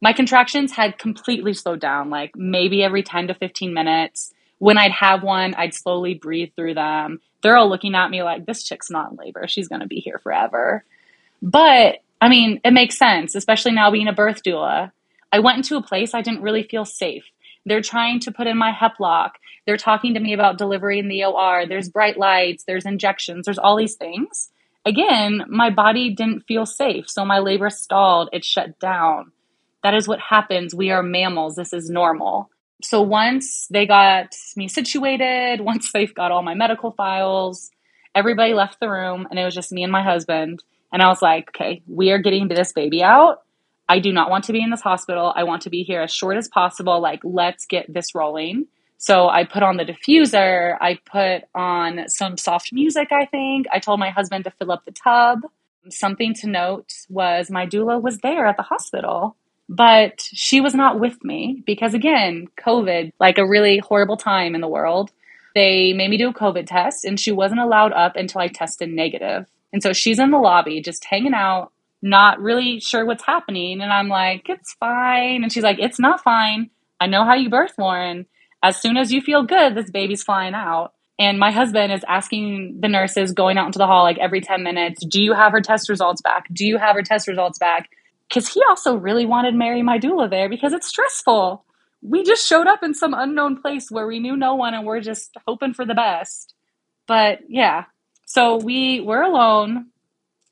My contractions had completely slowed down, like maybe every 10 to 15 minutes. When I'd have one, I'd slowly breathe through them they're all looking at me like this chick's not in labor. She's going to be here forever. But I mean, it makes sense, especially now being a birth doula. I went into a place I didn't really feel safe. They're trying to put in my HepLock. They're talking to me about delivery in the OR. There's bright lights, there's injections, there's all these things. Again, my body didn't feel safe. So my labor stalled, it shut down. That is what happens. We are mammals. This is normal so once they got me situated, once they've got all my medical files, everybody left the room and it was just me and my husband. And I was like, okay, we are getting this baby out. I do not want to be in this hospital. I want to be here as short as possible. Like, let's get this rolling. So I put on the diffuser. I put on some soft music, I think. I told my husband to fill up the tub. Something to note was my doula was there at the hospital but she was not with me because, again, COVID, like a really horrible time in the world. They made me do a COVID test and she wasn't allowed up until I tested negative. And so she's in the lobby just hanging out, not really sure what's happening. And I'm like, it's fine. And she's like, it's not fine. I know how you birth, Lauren. As soon as you feel good, this baby's flying out. And my husband is asking the nurses going out into the hall like every 10 minutes, do you have her test results back? Do you have her test results back? Because he also really wanted Mary, my doula, there because it's stressful. We just showed up in some unknown place where we knew no one and we're just hoping for the best. But yeah, so we were alone,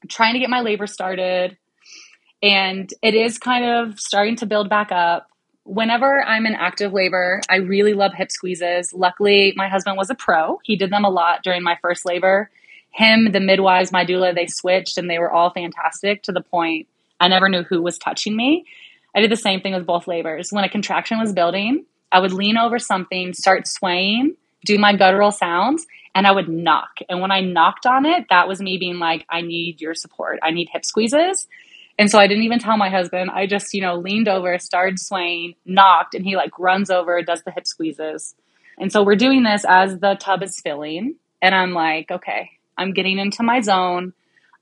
trying to get my labor started, and it is kind of starting to build back up. Whenever I'm in active labor, I really love hip squeezes. Luckily, my husband was a pro. He did them a lot during my first labor. Him, the midwives, my doula, they switched and they were all fantastic to the point I never knew who was touching me. I did the same thing with both labors. When a contraction was building, I would lean over something, start swaying, do my guttural sounds, and I would knock. And when I knocked on it, that was me being like, I need your support. I need hip squeezes. And so I didn't even tell my husband. I just, you know, leaned over, started swaying, knocked, and he like runs over, does the hip squeezes. And so we're doing this as the tub is filling. And I'm like, okay, I'm getting into my zone.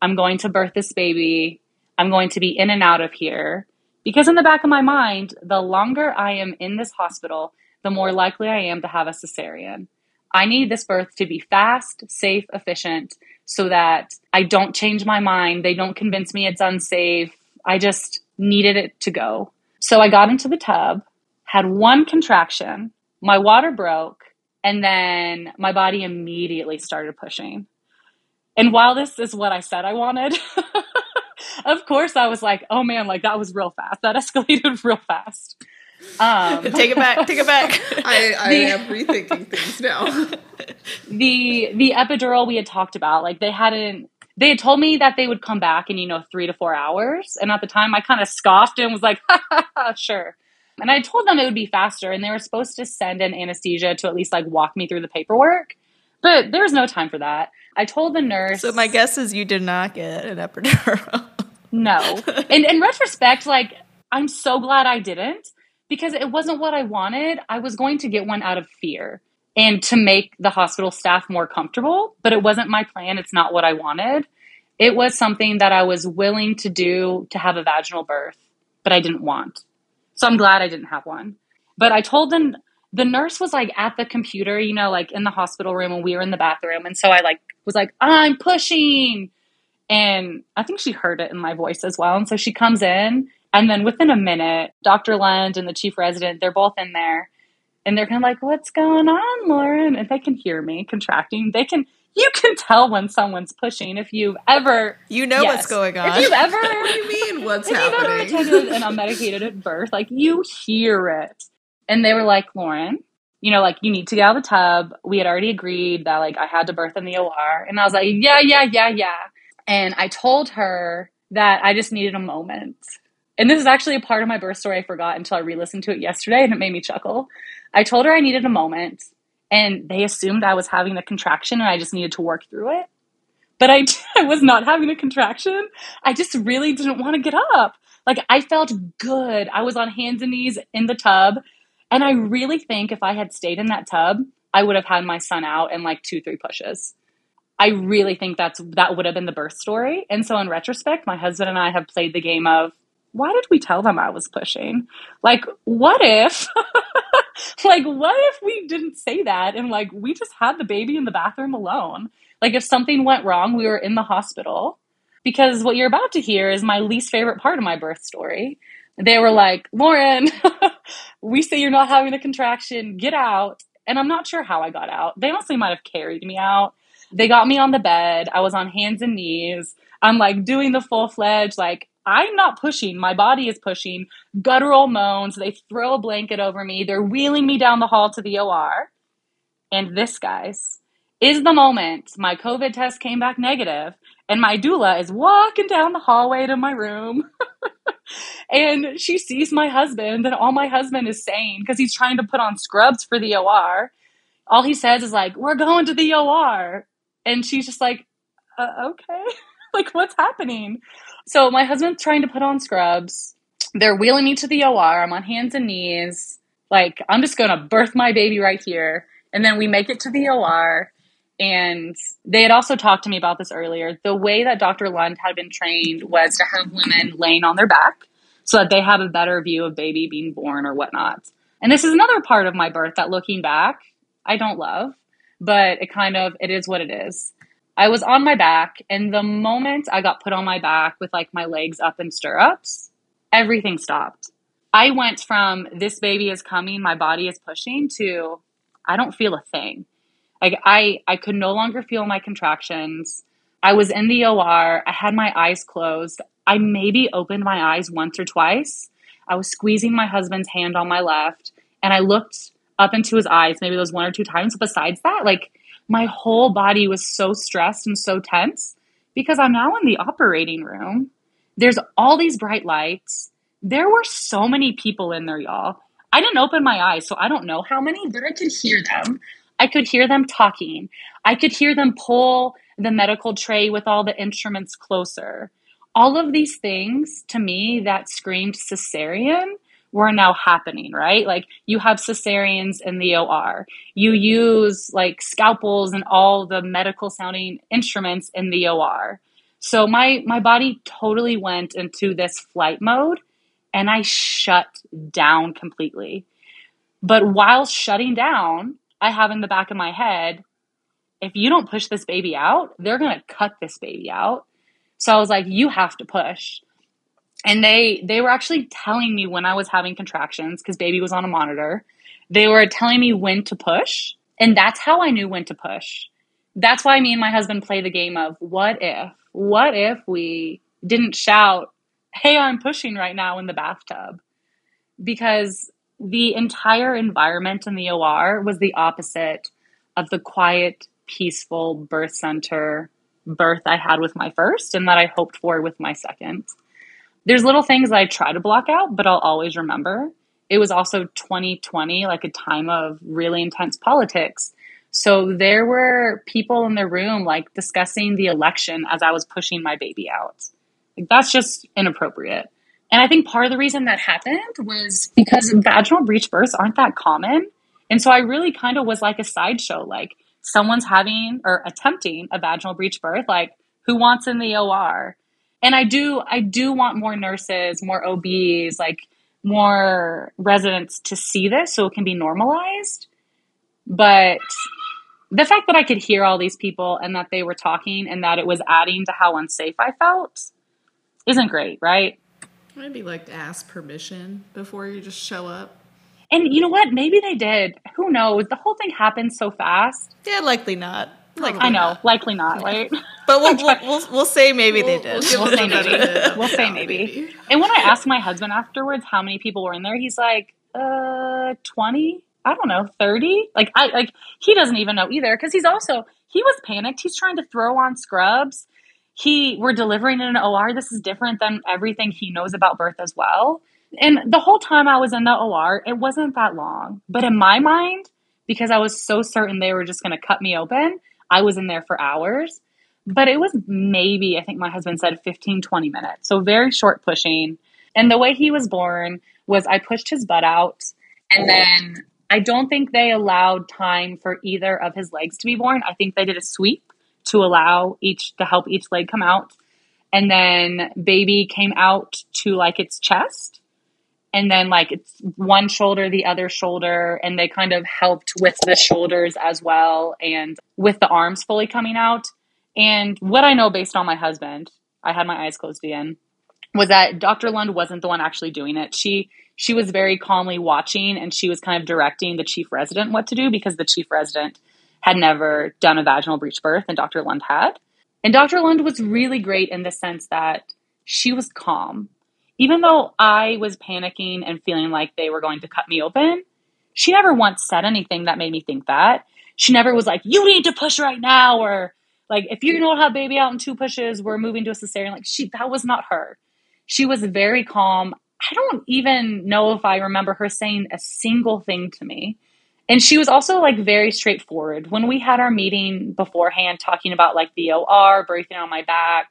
I'm going to birth this baby. I'm going to be in and out of here. Because in the back of my mind, the longer I am in this hospital, the more likely I am to have a cesarean. I need this birth to be fast, safe, efficient, so that I don't change my mind. They don't convince me it's unsafe. I just needed it to go. So I got into the tub, had one contraction, my water broke, and then my body immediately started pushing. And while this is what I said I wanted, of course, I was like, oh man, like that was real fast. That escalated real fast. Um, take it back. Take it back. I, I the, am rethinking things now. the the epidural we had talked about, like they hadn't. They had told me that they would come back in you know three to four hours, and at the time I kind of scoffed and was like, sure. And I told them it would be faster, and they were supposed to send an anesthesia to at least like walk me through the paperwork, but there was no time for that. I told the nurse. So my guess is you did not get an epidural. No. In in retrospect, like I'm so glad I didn't because it wasn't what I wanted. I was going to get one out of fear and to make the hospital staff more comfortable, but it wasn't my plan. It's not what I wanted. It was something that I was willing to do to have a vaginal birth, but I didn't want. So I'm glad I didn't have one. But I told them the nurse was like at the computer, you know, like in the hospital room and we were in the bathroom. And so I like was like, I'm pushing. And I think she heard it in my voice as well. And so she comes in, and then within a minute, Dr. Lund and the chief resident, they're both in there. And they're kind of like, What's going on, Lauren? And they can hear me contracting. They can, you can tell when someone's pushing if you've ever. You know yes, what's going on. If you've ever. what do you mean, what's if happening? If you've ever attended an unmedicated at birth, like you hear it. And they were like, Lauren, you know, like you need to get out of the tub. We had already agreed that like I had to birth in the OR. And I was like, yeah, yeah, yeah, yeah. And I told her that I just needed a moment. And this is actually a part of my birth story I forgot until I re listened to it yesterday and it made me chuckle. I told her I needed a moment and they assumed I was having a contraction and I just needed to work through it. but I, I was not having a contraction. I just really didn't want to get up. Like I felt good. I was on hands and knees in the tub. And I really think if I had stayed in that tub, I would have had my son out in like two, three pushes. I really think that's that would have been the birth story. And so in retrospect, my husband and I have played the game of why did we tell them I was pushing? Like, what if, like, what if we didn't say that and like we just had the baby in the bathroom alone? Like, if something went wrong, we were in the hospital. Because what you're about to hear is my least favorite part of my birth story. They were like, Lauren, we say you're not having a contraction, get out. And I'm not sure how I got out. They honestly might have carried me out. They got me on the bed. I was on hands and knees. I'm like doing the full fledged, like, I'm not pushing. My body is pushing. Guttural moans. They throw a blanket over me. They're wheeling me down the hall to the OR. And this, guys, is the moment my COVID test came back negative and my doula is walking down the hallway to my room. and she sees my husband and all my husband is saying because he's trying to put on scrubs for the OR. All he says is like, "We're going to the OR." And she's just like, uh, "Okay." like what's happening? So my husband's trying to put on scrubs. They're wheeling me to the OR. I'm on hands and knees. Like, I'm just going to birth my baby right here. And then we make it to the OR. And they had also talked to me about this earlier. The way that Dr. Lund had been trained was to have women laying on their back so that they have a better view of baby being born or whatnot. And this is another part of my birth that looking back, I don't love, but it kind of it is what it is. I was on my back, and the moment I got put on my back with like my legs up in stirrups, everything stopped. I went from this baby is coming, my body is pushing to I don't feel a thing. Like I I could no longer feel my contractions. I was in the OR. I had my eyes closed. I maybe opened my eyes once or twice. I was squeezing my husband's hand on my left and I looked up into his eyes maybe those one or two times. But Besides that, like my whole body was so stressed and so tense because I'm now in the operating room. There's all these bright lights. There were so many people in there, y'all. I didn't open my eyes, so I don't know how many, but I could hear them. I could hear them talking. I could hear them pull the medical tray with all the instruments closer. All of these things to me that screamed cesarean were now happening, right? Like you have cesareans in the OR. You use like scalpels and all the medical sounding instruments in the OR. So my my body totally went into this flight mode and I shut down completely. But while shutting down, I have in the back of my head, if you don't push this baby out, they're going to cut this baby out. So I was like, you have to push and they they were actually telling me when I was having contractions because baby was on a monitor. They were telling me when to push, and that's how I knew when to push. That's why me and my husband play the game of what if? What if we didn't shout, "Hey, I'm pushing right now" in the bathtub? Because the entire environment in the OR was the opposite of the quiet, peaceful birth center birth I had with my first and that I hoped for with my second there's little things that I try to block out, but I'll always remember. It was also 2020, like a time of really intense politics. So there were people in the room like discussing the election as I was pushing my baby out. Like, that's just inappropriate. And I think part of the reason that happened was because vaginal breech births aren't that common. And so I really kind of was like a sideshow. Like someone's having or attempting a vaginal breech birth, like who wants in the OR? and I do I do want more nurses, more OBs, like more residents to see this so it can be normalized. But the fact that I could hear all these people and that they were talking and that it was adding to how unsafe I felt isn't great, right? Maybe like ask permission before you just show up. And you know what? Maybe they did. Who knows? The whole thing happened so fast. Yeah, likely not. Like I know, not. likely not, right? But we'll, we'll, we'll, we'll, say maybe we'll, they did. We'll, say maybe. we'll say maybe. And when I asked my husband afterwards how many people were in there, he's like, uh, 20? I don't know, 30? Like I like he doesn't even know either because he's also he was panicked. He's trying to throw on scrubs. He we're delivering in an OR. This is different than everything he knows about birth as well. And the whole time I was in the OR, it wasn't that long. But in my mind, because I was so certain they were just going to cut me open, I was in there for hours. but it was maybe, I think my husband said 15, 20 minutes. So very short pushing. And the way he was born was I pushed his butt out and then I don't think they allowed time for either of his legs to be born. I think they did a sweep to allow each to help each leg come out. And then baby came out to like its chest and then like it's one shoulder, the other shoulder, and they kind of helped with the shoulders as well and with the arms fully coming out. And what I know based on my husband, I had my eyes closed again, was that Dr. Lund wasn't the one actually doing it. She she was very calmly watching and she was kind of directing the chief resident what to do because the chief resident had never done a vaginal breech birth and Dr. Lund had. And Dr. Lund was really great in the sense that she was calm. Even though I was panicking and feeling like they were going to cut me open, she never once said anything that made me think that. She never was like, you need to push right now, or like, if you don't have baby out in two pushes, we're moving to a cesarean. Like, she, that was not her. She was very calm. I don't even know if I remember her saying a single thing to me. And she was also like very straightforward. When we had our meeting beforehand talking about like the OR, breathing on my back,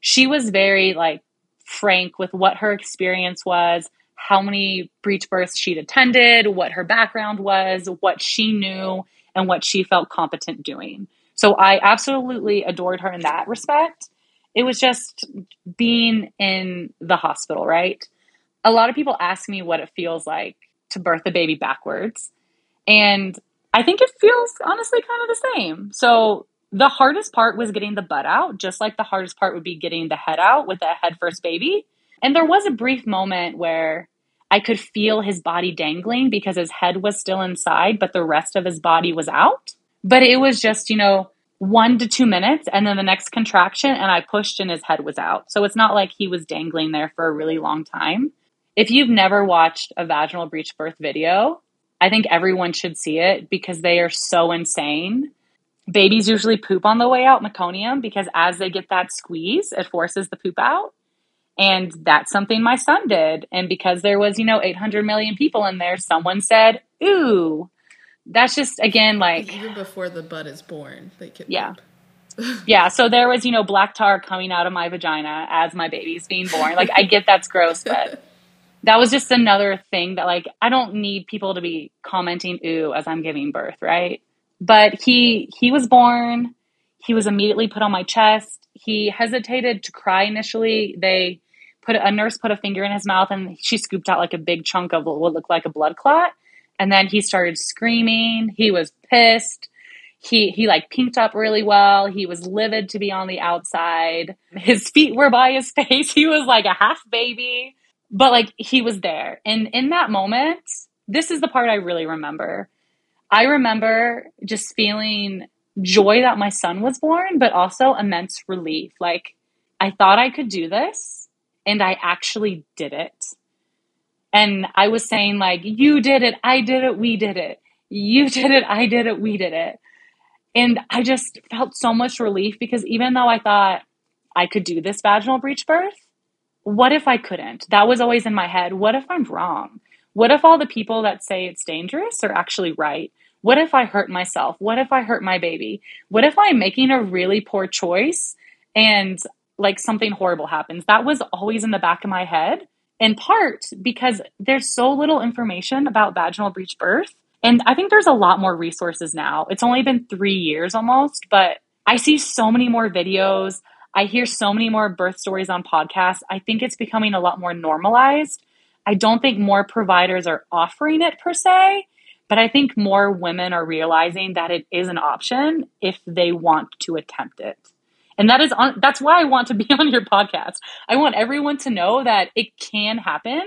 she was very like frank with what her experience was, how many breech births she'd attended, what her background was, what she knew, and what she felt competent doing. So I absolutely adored her in that respect. It was just being in the hospital, right? A lot of people ask me what it feels like to birth a baby backwards. And I think it feels honestly kind of the same. So the hardest part was getting the butt out, just like the hardest part would be getting the head out with a head first baby. And there was a brief moment where I could feel his body dangling because his head was still inside, but the rest of his body was out. But it was just, you know, one to two minutes and then the next contraction, and I pushed and his head was out. So it's not like he was dangling there for a really long time. If you've never watched a vaginal breech birth video, I think everyone should see it because they are so insane. Babies usually poop on the way out meconium because as they get that squeeze, it forces the poop out. And that's something my son did. And because there was, you know, 800 million people in there, someone said, ooh. That's just, again, like. Even before the bud is born, they can. Yeah. yeah. So there was, you know, black tar coming out of my vagina as my baby's being born. Like, I get that's gross, but that was just another thing that like I don't need people to be commenting ooh as I'm giving birth, right? But he he was born, he was immediately put on my chest. He hesitated to cry initially. They put a nurse put a finger in his mouth and she scooped out like a big chunk of what looked like a blood clot. And then he started screaming. He was pissed. He he like pinked up really well. He was livid to be on the outside. His feet were by his face. He was like a half baby but like he was there. And in that moment, this is the part I really remember. I remember just feeling joy that my son was born, but also immense relief. Like I thought I could do this and I actually did it. And I was saying like, you did it, I did it, we did it. You did it, I did it, we did it. And I just felt so much relief because even though I thought I could do this vaginal breech birth, what if I couldn't? That was always in my head. What if I'm wrong? What if all the people that say it's dangerous are actually right? What if I hurt myself? What if I hurt my baby? What if I'm making a really poor choice and like something horrible happens? That was always in the back of my head, in part because there's so little information about vaginal breech birth. And I think there's a lot more resources now. It's only been three years almost, but I see so many more videos. I hear so many more birth stories on podcasts. I think it's becoming a lot more normalized. I don't think more providers are offering it per se, but I think more women are realizing that it is an option if they want to attempt it. And that is on, that's why I want to be on your podcast. I want everyone to know that it can happen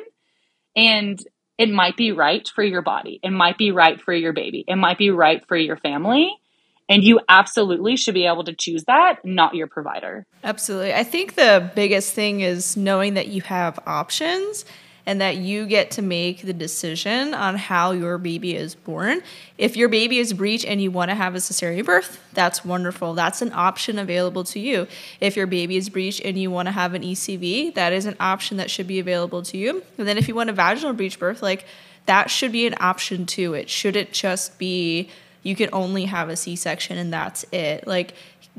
and it might be right for your body. It might be right for your baby. It might be right for your family. And you absolutely should be able to choose that, not your provider. Absolutely. I think the biggest thing is knowing that you have options and that you get to make the decision on how your baby is born. If your baby is breech and you want to have a cesarean birth, that's wonderful. That's an option available to you. If your baby is breech and you want to have an ECV, that is an option that should be available to you. And then if you want a vaginal breech birth, like that should be an option too. It shouldn't just be you can only have a C section and that's it. Like,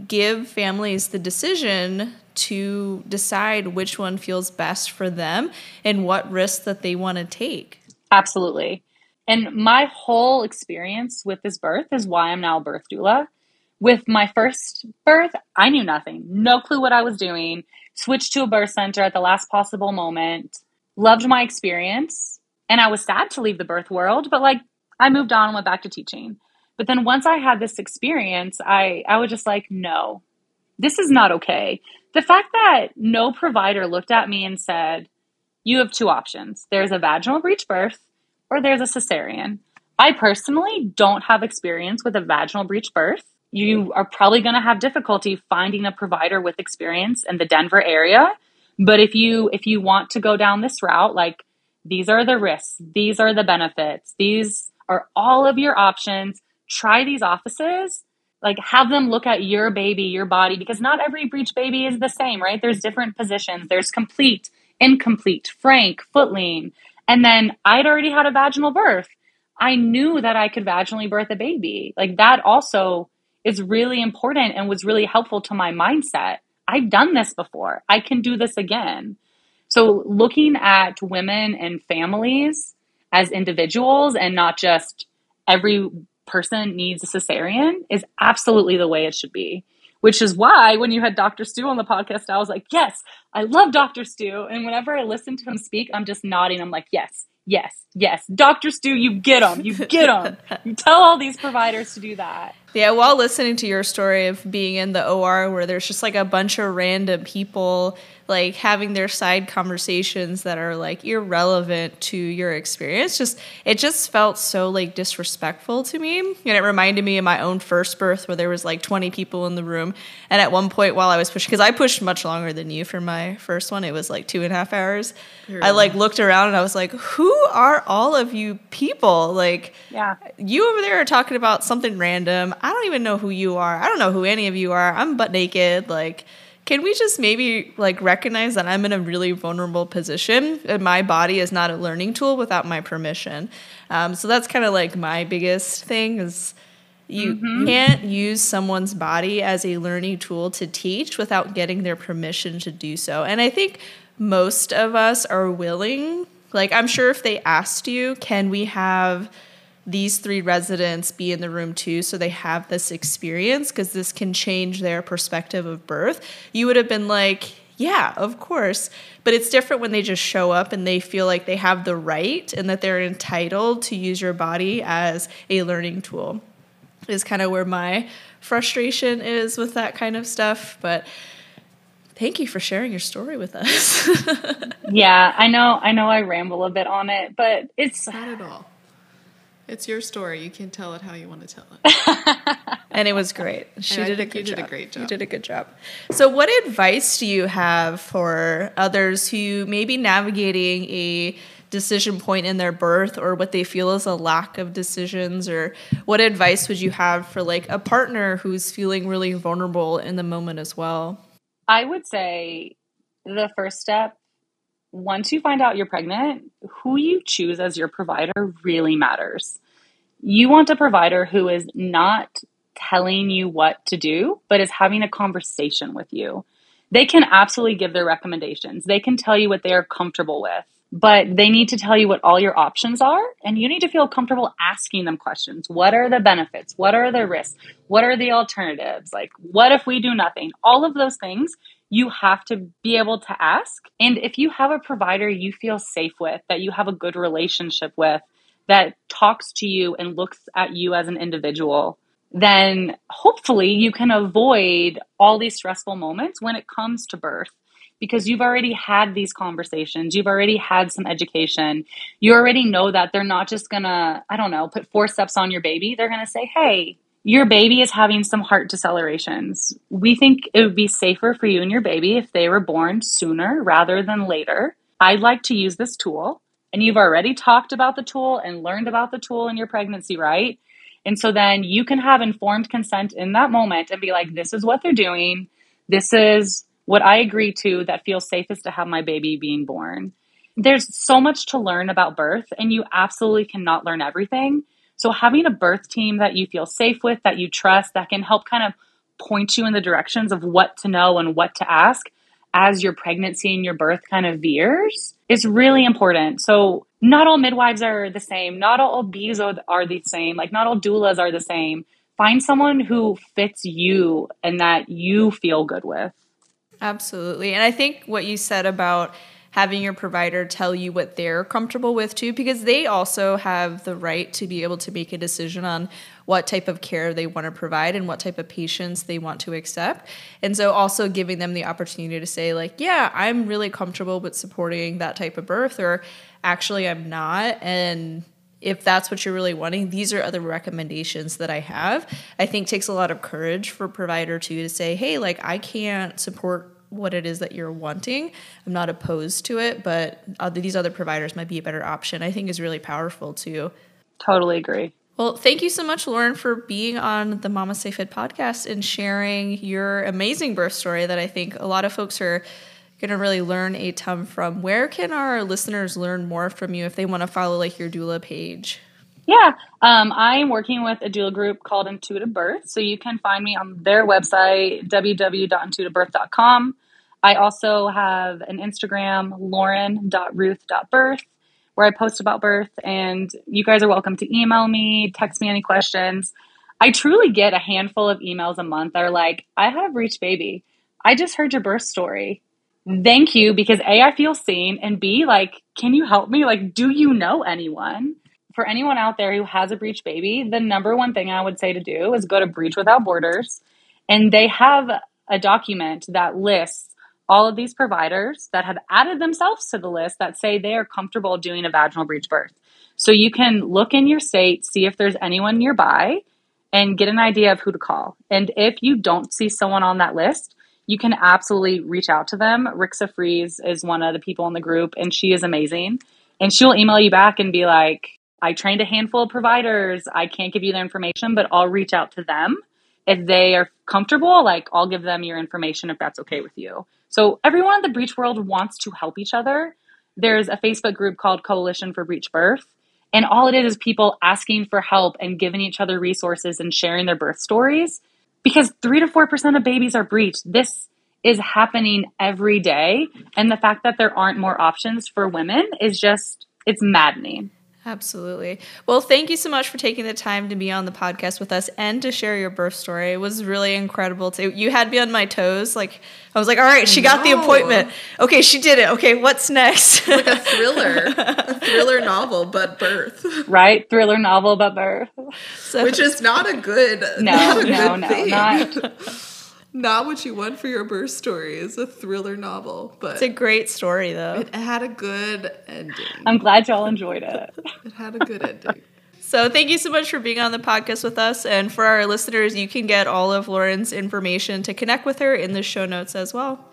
give families the decision to decide which one feels best for them and what risks that they want to take. Absolutely. And my whole experience with this birth is why I'm now a birth doula. With my first birth, I knew nothing, no clue what I was doing. Switched to a birth center at the last possible moment, loved my experience, and I was sad to leave the birth world, but like I moved on and went back to teaching. But then once I had this experience, I, I was just like, no, this is not okay. The fact that no provider looked at me and said, you have two options there's a vaginal breech birth or there's a cesarean. I personally don't have experience with a vaginal breech birth. You are probably going to have difficulty finding a provider with experience in the Denver area. But if you if you want to go down this route, like these are the risks, these are the benefits, these are all of your options try these offices like have them look at your baby your body because not every breech baby is the same right? There's different positions. There's complete incomplete frank footling and then i'd already had a vaginal birth. I knew that i could vaginally birth a baby. Like that also is really important and was really helpful to my mindset. I've done this before. I can do this again. So looking at women and families as individuals and not just every person needs a cesarean is absolutely the way it should be. Which is why when you had Dr. Stu on the podcast, I was like, yes, I love Dr. Stu. And whenever I listen to him speak, I'm just nodding. I'm like, yes, yes, yes. Dr. Stu, you get them. You get them. you tell all these providers to do that. Yeah, while listening to your story of being in the OR where there's just like a bunch of random people like having their side conversations that are like irrelevant to your experience just it just felt so like disrespectful to me. And it reminded me of my own first birth where there was like 20 people in the room. And at one point while i was pushing because i pushed much longer than you for my first one it was like two and a half hours. Really? i like looked around and i was like who are all of you people? Like yeah. you over there are talking about something random. I don't even know who you are. I don't know who any of you are. I'm butt naked. Like can we just maybe like recognize that I'm in a really vulnerable position and my body is not a learning tool without my permission? Um, so that's kind of like my biggest thing is you mm-hmm. can't use someone's body as a learning tool to teach without getting their permission to do so. And I think most of us are willing. Like, I'm sure if they asked you, can we have these three residents be in the room too so they have this experience because this can change their perspective of birth. You would have been like yeah of course. But it's different when they just show up and they feel like they have the right and that they're entitled to use your body as a learning tool is kind of where my frustration is with that kind of stuff but thank you for sharing your story with us. Yeah i know i know i ramble a bit on it but it's not at all it's your story. You can tell it how you want to tell it. and it was great. She did a good you job. did a great job. You did a good job. So, what advice do you have for others who may be navigating a decision point in their birth or what they feel is a lack of decisions or what advice would you have for like a partner who's feeling really vulnerable in the moment as well? I would say the first step once you find out you're pregnant, who you choose as your provider really matters. You want a provider who is not telling you what to do, but is having a conversation with you. They can absolutely give their recommendations, they can tell you what they are comfortable with, but they need to tell you what all your options are. And you need to feel comfortable asking them questions. What are the benefits? What are the risks? What are the alternatives? Like, what if we do nothing? All of those things you have to be able to ask. And if you have a provider you feel safe with, that you have a good relationship with, that talks to you and looks at you as an individual, then hopefully you can avoid all these stressful moments when it comes to birth because you've already had these conversations. You've already had some education. You already know that they're not just gonna, I don't know, put forceps on your baby. They're gonna say, hey, your baby is having some heart decelerations. We think it would be safer for you and your baby if they were born sooner rather than later. I'd like to use this tool. And you've already talked about the tool and learned about the tool in your pregnancy, right? And so then you can have informed consent in that moment and be like, this is what they're doing. This is what I agree to that feels safest to have my baby being born. There's so much to learn about birth, and you absolutely cannot learn everything. So having a birth team that you feel safe with, that you trust, that can help kind of point you in the directions of what to know and what to ask as your pregnancy and your birth kind of veers is really important. So not all midwives are the same. Not all OBs are, are the same. Like not all doulas are the same. Find someone who fits you and that you feel good with. Absolutely. And I think what you said about having your provider tell you what they're comfortable with too, because they also have the right to be able to make a decision on what type of care they want to provide and what type of patients they want to accept. And so also giving them the opportunity to say, like, yeah, I'm really comfortable with supporting that type of birth, or actually, I'm not. And if that's what you're really wanting, these are other recommendations that I have. I think takes a lot of courage for provider too to say, hey, like I can't support what it is that you're wanting. I'm not opposed to it, but these other providers might be a better option. I think is really powerful too. Totally agree. Well, thank you so much, Lauren, for being on the Mama Stay Fit podcast and sharing your amazing birth story that I think a lot of folks are going to really learn a ton from. Where can our listeners learn more from you if they want to follow like your doula page? Yeah, um, I'm working with a doula group called Intuitive Birth. So you can find me on their website, www.intuitivebirth.com. I also have an Instagram, lauren.ruth.birth, where I post about birth. And you guys are welcome to email me, text me any questions. I truly get a handful of emails a month that are like, I have reached baby. I just heard your birth story. Thank you because A, I feel seen, and B, like, can you help me? Like, do you know anyone? For anyone out there who has a breech baby, the number one thing I would say to do is go to Breech Without Borders, and they have a document that lists all of these providers that have added themselves to the list that say they are comfortable doing a vaginal breech birth. So you can look in your state, see if there's anyone nearby, and get an idea of who to call. And if you don't see someone on that list, you can absolutely reach out to them. Rixa is one of the people in the group, and she is amazing. And she'll email you back and be like, I trained a handful of providers. I can't give you their information, but I'll reach out to them. If they are comfortable, like I'll give them your information if that's okay with you. So everyone in the breech world wants to help each other. There's a Facebook group called Coalition for Breech Birth. And all it is is people asking for help and giving each other resources and sharing their birth stories. Because three to four percent of babies are breached. This is happening every day. And the fact that there aren't more options for women is just, it's maddening. Absolutely. Well, thank you so much for taking the time to be on the podcast with us and to share your birth story. It was really incredible. To you had me on my toes. Like I was like, all right, she got the appointment. Okay, she did it. Okay, what's next? like a thriller, a thriller novel, but birth. Right, thriller novel, but birth. So, Which is not a good. No, not a no, good no, thing. not not what you want for your birth story is a thriller novel, but it's a great story though. It had a good ending. I'm glad y'all enjoyed it. it had a good ending. So, thank you so much for being on the podcast with us. And for our listeners, you can get all of Lauren's information to connect with her in the show notes as well.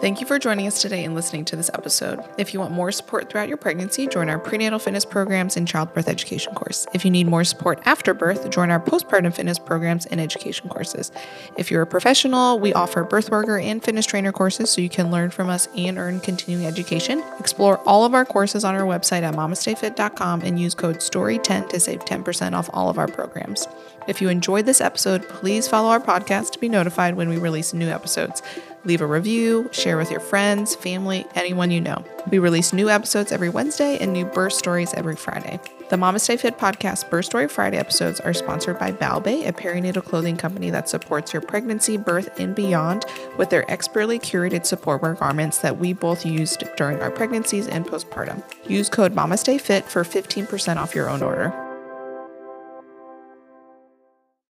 Thank you for joining us today and listening to this episode. If you want more support throughout your pregnancy, join our prenatal fitness programs and childbirth education course. If you need more support after birth, join our postpartum fitness programs and education courses. If you're a professional, we offer birth worker and fitness trainer courses so you can learn from us and earn continuing education. Explore all of our courses on our website at mamastayfit.com and use code STORY10 to save 10% off all of our programs. If you enjoyed this episode, please follow our podcast to be notified when we release new episodes. Leave a review, share with your friends, family, anyone you know. We release new episodes every Wednesday and new birth stories every Friday. The Mama Stay Fit podcast Birth Story Friday episodes are sponsored by Balbe, a perinatal clothing company that supports your pregnancy, birth, and beyond with their expertly curated support wear garments that we both used during our pregnancies and postpartum. Use code MAMASTAYFIT for 15% off your own order.